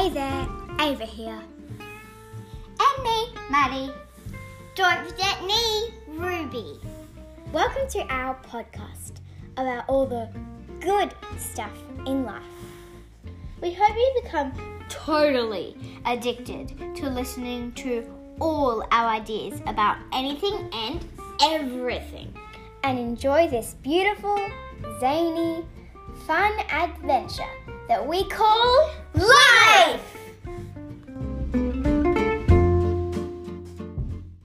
Hey there, Ava here. And me, Maddie. Don't forget me, Ruby. Welcome to our podcast about all the good stuff in life. We hope you become totally addicted to listening to all our ideas about anything and everything and enjoy this beautiful, zany, fun adventure that we call life!